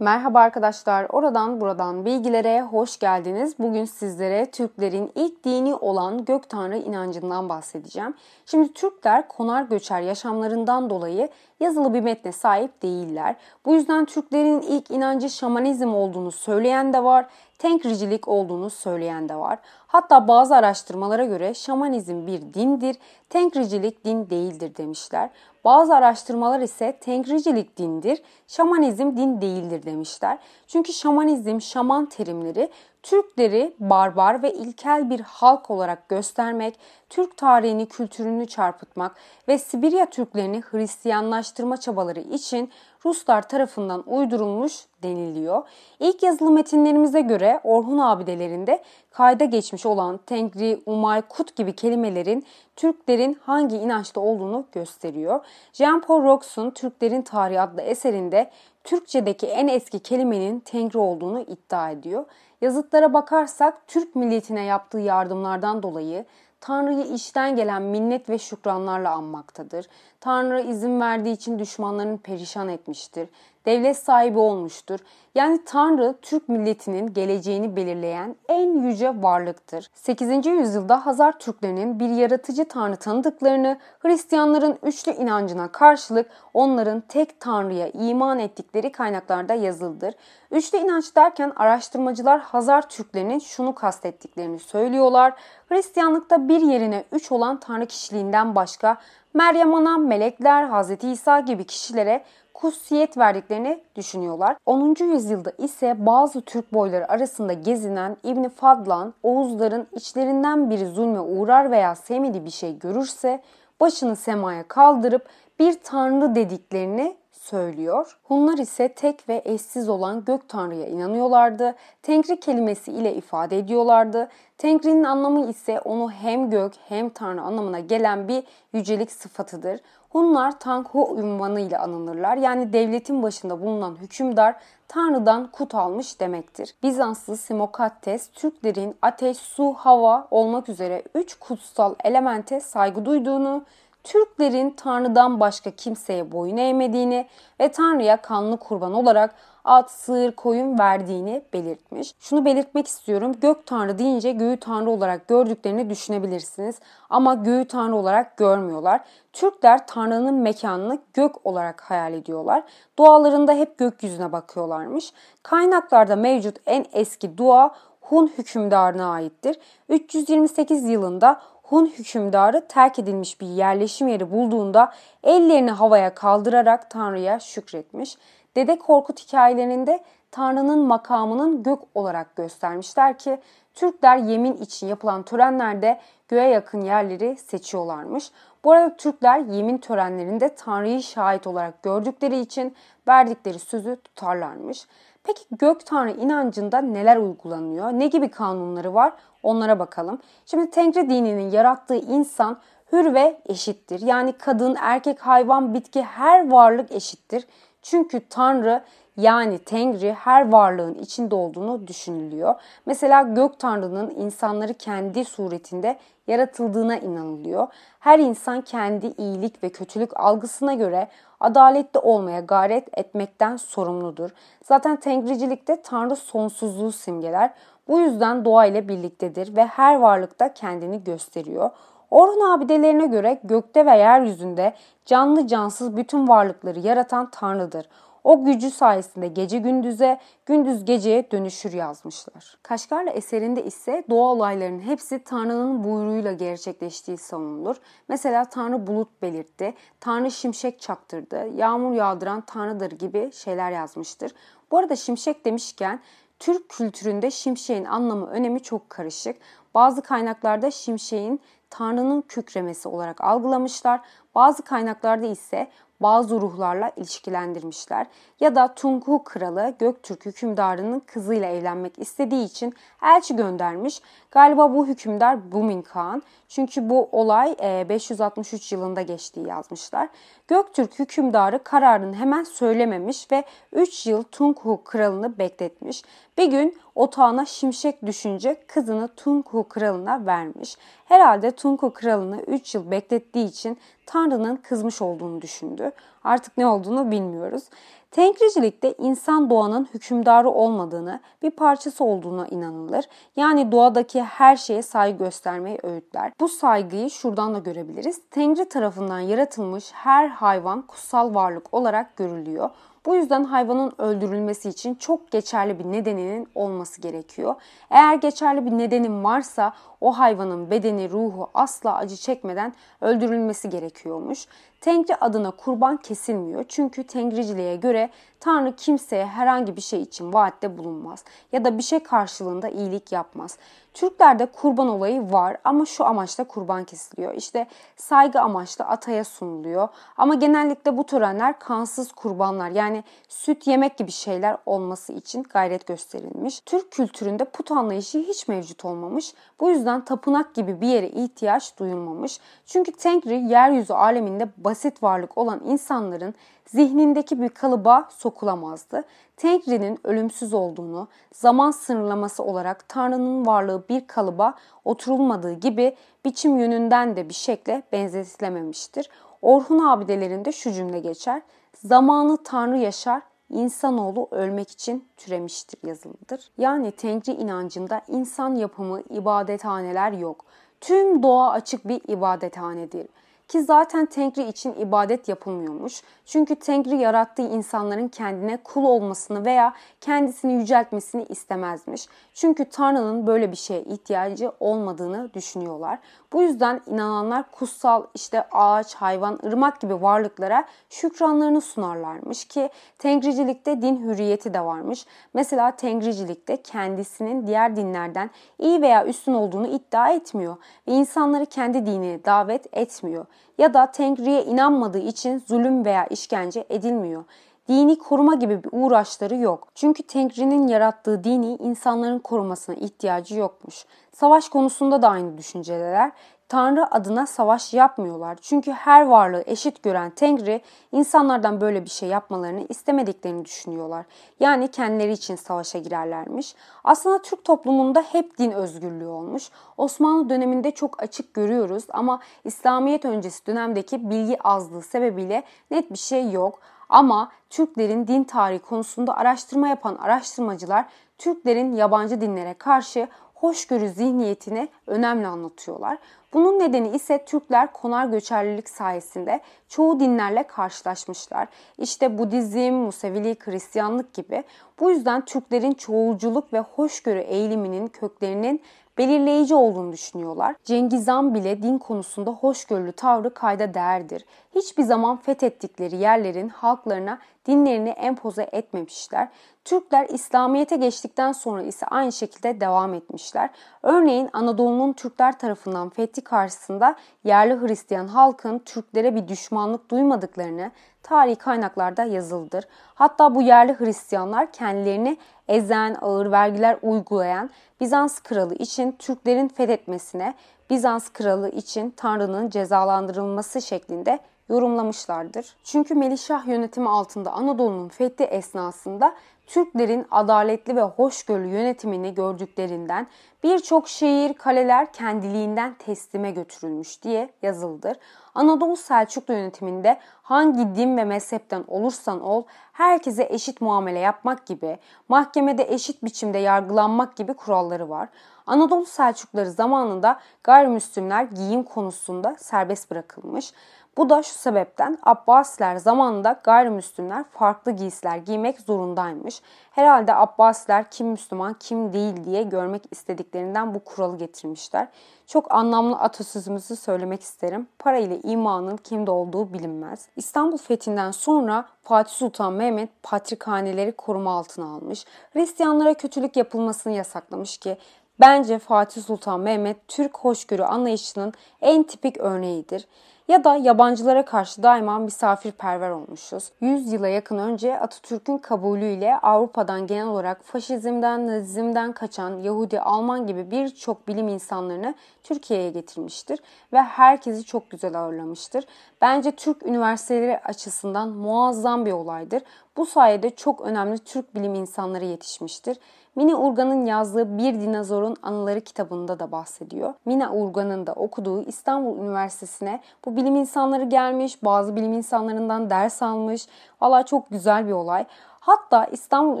Merhaba arkadaşlar, oradan buradan bilgilere hoş geldiniz. Bugün sizlere Türklerin ilk dini olan gök tanrı inancından bahsedeceğim. Şimdi Türkler konar göçer yaşamlarından dolayı yazılı bir metne sahip değiller. Bu yüzden Türklerin ilk inancı şamanizm olduğunu söyleyen de var, tenkricilik olduğunu söyleyen de var. Hatta bazı araştırmalara göre şamanizm bir dindir, tenkricilik din değildir demişler. Bazı araştırmalar ise tenkricilik dindir, şamanizm din değildir demişler. Çünkü şamanizm, şaman terimleri Türkleri barbar ve ilkel bir halk olarak göstermek, Türk tarihini, kültürünü çarpıtmak ve Sibirya Türklerini Hristiyanlaştırma çabaları için Ruslar tarafından uydurulmuş deniliyor. İlk yazılı metinlerimize göre Orhun abidelerinde kayda geçmiş olan Tengri, Umay, Kut gibi kelimelerin Türklerin hangi inançta olduğunu gösteriyor. Jean-Paul Rox'un Türklerin Tarihi adlı eserinde Türkçedeki en eski kelimenin Tengri olduğunu iddia ediyor. Yazıtlara bakarsak Türk milletine yaptığı yardımlardan dolayı Tanrı'yı işten gelen minnet ve şükranlarla anmaktadır. Tanrı izin verdiği için düşmanlarını perişan etmiştir. Devlet sahibi olmuştur. Yani Tanrı Türk milletinin geleceğini belirleyen en yüce varlıktır. 8. yüzyılda Hazar Türklerinin bir yaratıcı Tanrı tanıdıklarını, Hristiyanların üçlü inancına karşılık onların tek Tanrı'ya iman ettikleri kaynaklarda yazıldır. Üçlü inanç derken araştırmacılar Hazar Türklerinin şunu kastettiklerini söylüyorlar. Hristiyanlıkta bir yerine üç olan Tanrı kişiliğinden başka Meryem Ana, melekler, Hz. İsa gibi kişilere kutsiyet verdiklerini düşünüyorlar. 10. yüzyılda ise bazı Türk boyları arasında gezinen İbni Fadlan, Oğuzların içlerinden biri zulme uğrar veya sevmediği bir şey görürse başını semaya kaldırıp bir tanrı dediklerini söylüyor. Hunlar ise tek ve eşsiz olan gök tanrıya inanıyorlardı. Tenkri kelimesi ile ifade ediyorlardı. Tenkri'nin anlamı ise onu hem gök hem tanrı anlamına gelen bir yücelik sıfatıdır. Hunlar Tanghu unvanıyla anılırlar. Yani devletin başında bulunan hükümdar Tanrı'dan kut almış demektir. Bizanslı Simokattes, Türklerin ateş, su, hava olmak üzere üç kutsal elemente saygı duyduğunu, Türklerin Tanrı'dan başka kimseye boyun eğmediğini ve Tanrı'ya kanlı kurban olarak at, sığır, koyun verdiğini belirtmiş. Şunu belirtmek istiyorum. Gök Tanrı deyince göğü Tanrı olarak gördüklerini düşünebilirsiniz. Ama göğü Tanrı olarak görmüyorlar. Türkler Tanrı'nın mekanını gök olarak hayal ediyorlar. Dualarında hep gökyüzüne bakıyorlarmış. Kaynaklarda mevcut en eski dua Hun hükümdarına aittir. 328 yılında Hun hükümdarı terk edilmiş bir yerleşim yeri bulduğunda ellerini havaya kaldırarak Tanrı'ya şükretmiş. Dede Korkut hikayelerinde Tanrı'nın makamının gök olarak göstermişler ki Türkler yemin için yapılan törenlerde göğe yakın yerleri seçiyorlarmış. Bu arada Türkler yemin törenlerinde Tanrı'yı şahit olarak gördükleri için verdikleri sözü tutarlarmış. Peki gök tanrı inancında neler uygulanıyor? Ne gibi kanunları var? Onlara bakalım. Şimdi Tengri dininin yarattığı insan hür ve eşittir. Yani kadın, erkek, hayvan, bitki her varlık eşittir. Çünkü Tanrı yani Tengri her varlığın içinde olduğunu düşünülüyor. Mesela gök tanrının insanları kendi suretinde yaratıldığına inanılıyor. Her insan kendi iyilik ve kötülük algısına göre adaletli olmaya gayret etmekten sorumludur. Zaten Tengricilikte Tanrı sonsuzluğu simgeler. Bu yüzden doğa ile birliktedir ve her varlıkta kendini gösteriyor. Orhun abidelerine göre gökte ve yeryüzünde canlı cansız bütün varlıkları yaratan Tanrı'dır. O gücü sayesinde gece gündüze, gündüz geceye dönüşür yazmışlar. Kaşgarlı eserinde ise doğa olaylarının hepsi Tanrı'nın buyruğuyla gerçekleştiği savunulur. Mesela Tanrı bulut belirtti, Tanrı şimşek çaktırdı, yağmur yağdıran Tanrı'dır gibi şeyler yazmıştır. Bu arada şimşek demişken Türk kültüründe şimşeğin anlamı önemi çok karışık. Bazı kaynaklarda şimşeğin Tanrı'nın kükremesi olarak algılamışlar. Bazı kaynaklarda ise bazı ruhlarla ilişkilendirmişler. Ya da Tungu kralı Göktürk hükümdarının kızıyla evlenmek istediği için elçi göndermiş. Galiba bu hükümdar Bumin Kağan. Çünkü bu olay 563 e, yılında geçtiği yazmışlar. Göktürk hükümdarı kararını hemen söylememiş ve 3 yıl Tungu kralını bekletmiş. Bir gün otağına şimşek düşünce kızını Tungu kralına vermiş. Herhalde Tungu kralını 3 yıl beklettiği için Tanrı'nın kızmış olduğunu düşündü. Artık ne olduğunu bilmiyoruz. Tengricilikte insan doğanın hükümdarı olmadığını, bir parçası olduğuna inanılır. Yani doğadaki her şeye saygı göstermeyi öğütler. Bu saygıyı şuradan da görebiliriz. Tengri tarafından yaratılmış her hayvan kutsal varlık olarak görülüyor. Bu yüzden hayvanın öldürülmesi için çok geçerli bir nedeninin olması gerekiyor. Eğer geçerli bir nedenin varsa o hayvanın bedeni, ruhu asla acı çekmeden öldürülmesi gerekiyormuş. Tengri adına kurban kesilmiyor. Çünkü Tengriciliğe göre Tanrı kimseye herhangi bir şey için vaatte bulunmaz ya da bir şey karşılığında iyilik yapmaz. Türklerde kurban olayı var ama şu amaçla kurban kesiliyor. İşte saygı amaçlı ataya sunuluyor. Ama genellikle bu törenler kansız kurbanlar yani süt yemek gibi şeyler olması için gayret gösterilmiş. Türk kültüründe put anlayışı hiç mevcut olmamış. Bu yüzden tapınak gibi bir yere ihtiyaç duyulmamış. Çünkü Tengri yeryüzü aleminde basit varlık olan insanların zihnindeki bir kalıba sokulamazdı. Tengri'nin ölümsüz olduğunu, zaman sınırlaması olarak Tanrı'nın varlığı bir kalıba oturulmadığı gibi biçim yönünden de bir şekle benzetilememiştir. Orhun abidelerinde şu cümle geçer. Zamanı Tanrı yaşar, insanoğlu ölmek için türemiştir yazılıdır. Yani Tengri inancında insan yapımı ibadethaneler yok. Tüm doğa açık bir ibadethanedir. Ki zaten Tengri için ibadet yapılmıyormuş. Çünkü Tengri yarattığı insanların kendine kul olmasını veya kendisini yüceltmesini istemezmiş. Çünkü Tanrı'nın böyle bir şeye ihtiyacı olmadığını düşünüyorlar. Bu yüzden inananlar kutsal işte ağaç, hayvan, ırmak gibi varlıklara şükranlarını sunarlarmış ki Tengricilikte din hürriyeti de varmış. Mesela Tengricilikte kendisinin diğer dinlerden iyi veya üstün olduğunu iddia etmiyor ve insanları kendi dinine davet etmiyor ya da Tengri'ye inanmadığı için zulüm veya işkence edilmiyor. Dini koruma gibi bir uğraşları yok. Çünkü Tengri'nin yarattığı dini insanların korumasına ihtiyacı yokmuş. Savaş konusunda da aynı düşünceler. Tanrı adına savaş yapmıyorlar. Çünkü her varlığı eşit gören Tengri insanlardan böyle bir şey yapmalarını istemediklerini düşünüyorlar. Yani kendileri için savaşa girerlermiş. Aslında Türk toplumunda hep din özgürlüğü olmuş. Osmanlı döneminde çok açık görüyoruz ama İslamiyet öncesi dönemdeki bilgi azlığı sebebiyle net bir şey yok. Ama Türklerin din tarihi konusunda araştırma yapan araştırmacılar Türklerin yabancı dinlere karşı hoşgörü zihniyetini önemli anlatıyorlar. Bunun nedeni ise Türkler konar göçerlilik sayesinde çoğu dinlerle karşılaşmışlar. İşte Budizm, Musevilik, Hristiyanlık gibi. Bu yüzden Türklerin çoğulculuk ve hoşgörü eğiliminin köklerinin belirleyici olduğunu düşünüyorlar. Cengiz Han bile din konusunda hoşgörülü tavrı kayda değerdir. Hiçbir zaman fethettikleri yerlerin halklarına dinlerini empoze etmemişler. Türkler İslamiyet'e geçtikten sonra ise aynı şekilde devam etmişler. Örneğin Anadolu'nun Türkler tarafından fethi karşısında yerli Hristiyan halkın Türklere bir düşmanlık duymadıklarını tarihi kaynaklarda yazıldır. Hatta bu yerli Hristiyanlar kendilerini ezen, ağır vergiler uygulayan Bizans kralı için Türklerin fethetmesine, Bizans kralı için Tanrı'nın cezalandırılması şeklinde yorumlamışlardır. Çünkü Melişah yönetimi altında Anadolu'nun fethi esnasında Türklerin adaletli ve hoşgörülü yönetimini gördüklerinden birçok şehir, kaleler kendiliğinden teslime götürülmüş diye yazıldır. Anadolu Selçuklu yönetiminde hangi din ve mezhepten olursan ol herkese eşit muamele yapmak gibi, mahkemede eşit biçimde yargılanmak gibi kuralları var. Anadolu Selçukları zamanında gayrimüslimler giyim konusunda serbest bırakılmış. Bu da şu sebepten Abbasiler zamanında gayrimüslimler farklı giysiler giymek zorundaymış. Herhalde Abbasiler kim Müslüman kim değil diye görmek istediklerinden bu kuralı getirmişler. Çok anlamlı atasözümüzü söylemek isterim. Para ile imanın kimde olduğu bilinmez. İstanbul fethinden sonra Fatih Sultan Mehmet patrikhaneleri koruma altına almış. Hristiyanlara kötülük yapılmasını yasaklamış ki Bence Fatih Sultan Mehmet Türk hoşgörü anlayışının en tipik örneğidir ya da yabancılara karşı daima misafirperver olmuşuz. 100 yıla yakın önce Atatürk'ün kabulüyle Avrupa'dan genel olarak faşizmden, nazizmden kaçan Yahudi, Alman gibi birçok bilim insanlarını Türkiye'ye getirmiştir ve herkesi çok güzel ağırlamıştır. Bence Türk üniversiteleri açısından muazzam bir olaydır. Bu sayede çok önemli Türk bilim insanları yetişmiştir. Mine Urgan'ın yazdığı Bir Dinozorun Anıları kitabında da bahsediyor. Mine Urgan'ın da okuduğu İstanbul Üniversitesi'ne bu bilim insanları gelmiş, bazı bilim insanlarından ders almış. Valla çok güzel bir olay. Hatta İstanbul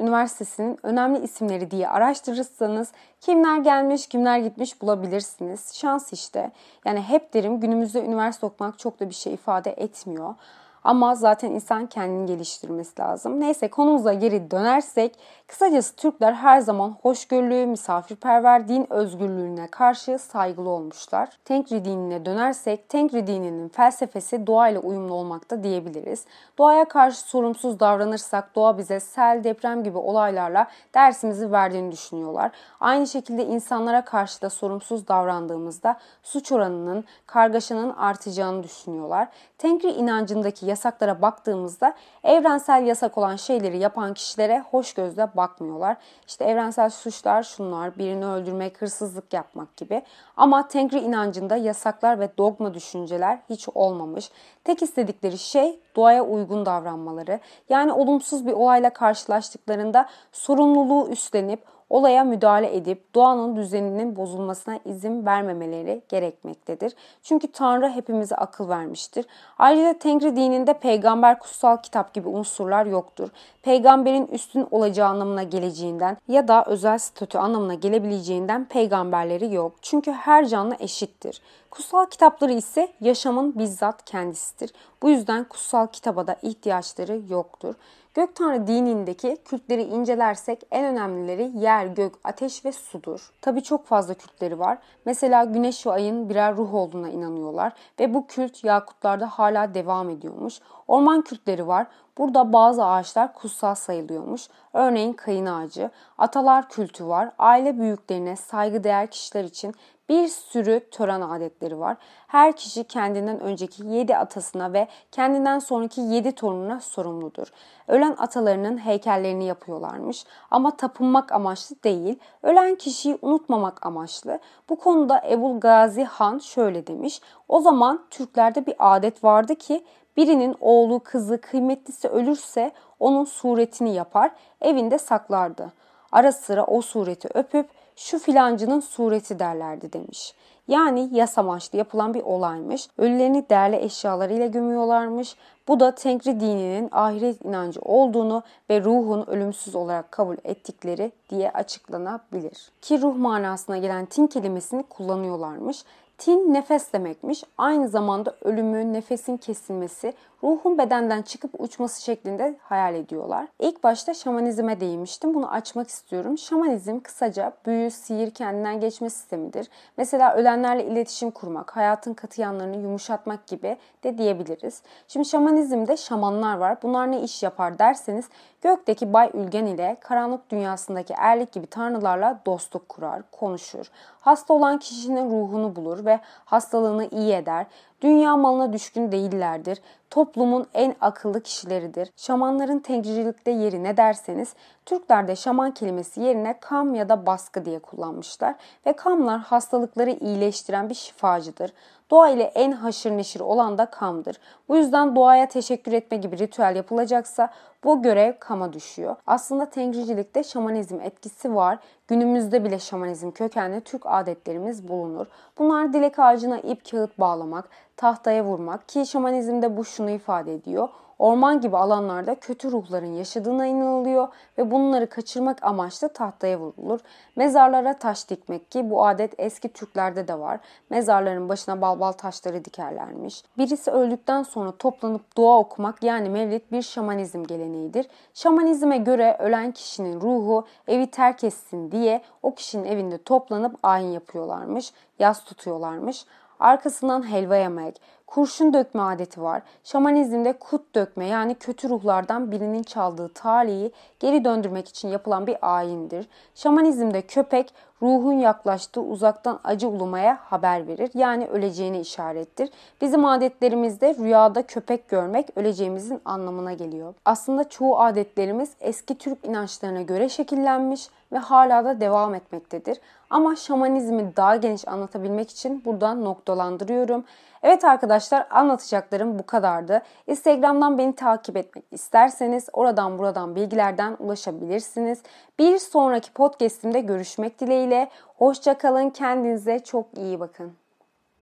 Üniversitesi'nin önemli isimleri diye araştırırsanız kimler gelmiş, kimler gitmiş bulabilirsiniz. Şans işte. Yani hep derim günümüzde üniversite okumak çok da bir şey ifade etmiyor. Ama zaten insan kendini geliştirmesi lazım. Neyse konumuza geri dönersek kısacası Türkler her zaman hoşgörülü, misafirperver, din özgürlüğüne karşı saygılı olmuşlar. Tenkri dinine dönersek Tenkri dininin felsefesi doğayla uyumlu olmakta diyebiliriz. Doğaya karşı sorumsuz davranırsak doğa bize sel, deprem gibi olaylarla dersimizi verdiğini düşünüyorlar. Aynı şekilde insanlara karşı da sorumsuz davrandığımızda suç oranının, kargaşanın artacağını düşünüyorlar. Tenkri inancındaki yasaklara baktığımızda evrensel yasak olan şeyleri yapan kişilere hoş gözle bakmıyorlar. İşte evrensel suçlar şunlar, birini öldürmek, hırsızlık yapmak gibi. Ama Tenkri inancında yasaklar ve dogma düşünceler hiç olmamış. Tek istedikleri şey doğaya uygun davranmaları. Yani olumsuz bir olayla karşılaştıklarında sorumluluğu üstlenip olaya müdahale edip doğanın düzeninin bozulmasına izin vermemeleri gerekmektedir. Çünkü Tanrı hepimize akıl vermiştir. Ayrıca Tengri dininde peygamber kutsal kitap gibi unsurlar yoktur. Peygamberin üstün olacağı anlamına geleceğinden ya da özel statü anlamına gelebileceğinden peygamberleri yok. Çünkü her canlı eşittir. Kutsal kitapları ise yaşamın bizzat kendisidir. Bu yüzden kutsal kitaba da ihtiyaçları yoktur. Gök Tanrı dinindeki kültleri incelersek en önemlileri yer, gök, ateş ve sudur. Tabi çok fazla kültleri var. Mesela güneş ve ayın birer ruh olduğuna inanıyorlar ve bu kült Yakutlarda hala devam ediyormuş. Orman kültleri var. Burada bazı ağaçlar kutsal sayılıyormuş. Örneğin kayın ağacı. Atalar kültü var. Aile büyüklerine saygıdeğer kişiler için bir sürü tören adetleri var. Her kişi kendinden önceki 7 atasına ve kendinden sonraki 7 torununa sorumludur. Ölen atalarının heykellerini yapıyorlarmış ama tapınmak amaçlı değil, ölen kişiyi unutmamak amaçlı. Bu konuda Ebul Gazi Han şöyle demiş. O zaman Türklerde bir adet vardı ki birinin oğlu, kızı, kıymetlisi ölürse onun suretini yapar, evinde saklardı. Ara sıra o sureti öpüp şu filancının sureti derlerdi demiş. Yani yas amaçlı yapılan bir olaymış. Ölülerini değerli eşyalarıyla gömüyorlarmış. Bu da Tenkri dininin ahiret inancı olduğunu ve ruhun ölümsüz olarak kabul ettikleri diye açıklanabilir. Ki ruh manasına gelen tin kelimesini kullanıyorlarmış. Tin nefes demekmiş. Aynı zamanda ölümü, nefesin kesilmesi, ruhun bedenden çıkıp uçması şeklinde hayal ediyorlar. İlk başta şamanizme değinmiştim. Bunu açmak istiyorum. Şamanizm kısaca büyü, sihir, kendinden geçme sistemidir. Mesela ölenlerle iletişim kurmak, hayatın katı yanlarını yumuşatmak gibi de diyebiliriz. Şimdi şamanizmde şamanlar var. Bunlar ne iş yapar derseniz gökteki Bay Ülgen ile karanlık dünyasındaki erlik gibi tanrılarla dostluk kurar, konuşur. Hasta olan kişinin ruhunu bulur ve hastalığını iyi eder. Dünya malına düşkün değillerdir. Toplumun en akıllı kişileridir. Şamanların tenkricilikte yeri ne derseniz Türklerde şaman kelimesi yerine kam ya da baskı diye kullanmışlar ve kamlar hastalıkları iyileştiren bir şifacıdır. Doğa ile en haşır neşir olan da kamdır. Bu yüzden doğaya teşekkür etme gibi ritüel yapılacaksa bu görev kama düşüyor. Aslında tengricilikte şamanizm etkisi var. Günümüzde bile şamanizm kökenli Türk adetlerimiz bulunur. Bunlar dilek ağacına ip kağıt bağlamak, tahtaya vurmak ki şamanizmde bu şunu ifade ediyor. Orman gibi alanlarda kötü ruhların yaşadığına inanılıyor ve bunları kaçırmak amaçlı tahtaya vurulur. Mezarlara taş dikmek ki bu adet eski Türklerde de var. Mezarların başına balbal taşları dikerlermiş. Birisi öldükten sonra toplanıp dua okumak yani mevlid bir şamanizm geleneğidir. Şamanizme göre ölen kişinin ruhu evi terk etsin diye o kişinin evinde toplanıp ayin yapıyorlarmış, yas tutuyorlarmış. Arkasından helva yemek, kurşun dökme adeti var. Şamanizmde kut dökme yani kötü ruhlardan birinin çaldığı talihi geri döndürmek için yapılan bir ayindir. Şamanizmde köpek ruhun yaklaştığı uzaktan acı ulumaya haber verir. Yani öleceğini işarettir. Bizim adetlerimizde rüyada köpek görmek öleceğimizin anlamına geliyor. Aslında çoğu adetlerimiz eski Türk inançlarına göre şekillenmiş ve hala da devam etmektedir. Ama şamanizmi daha geniş anlatabilmek için buradan noktalandırıyorum. Evet arkadaşlar anlatacaklarım bu kadardı. Instagram'dan beni takip etmek isterseniz oradan buradan bilgilerden ulaşabilirsiniz. Bir sonraki podcast'imde görüşmek dileğiyle. Hoşçakalın kendinize çok iyi bakın.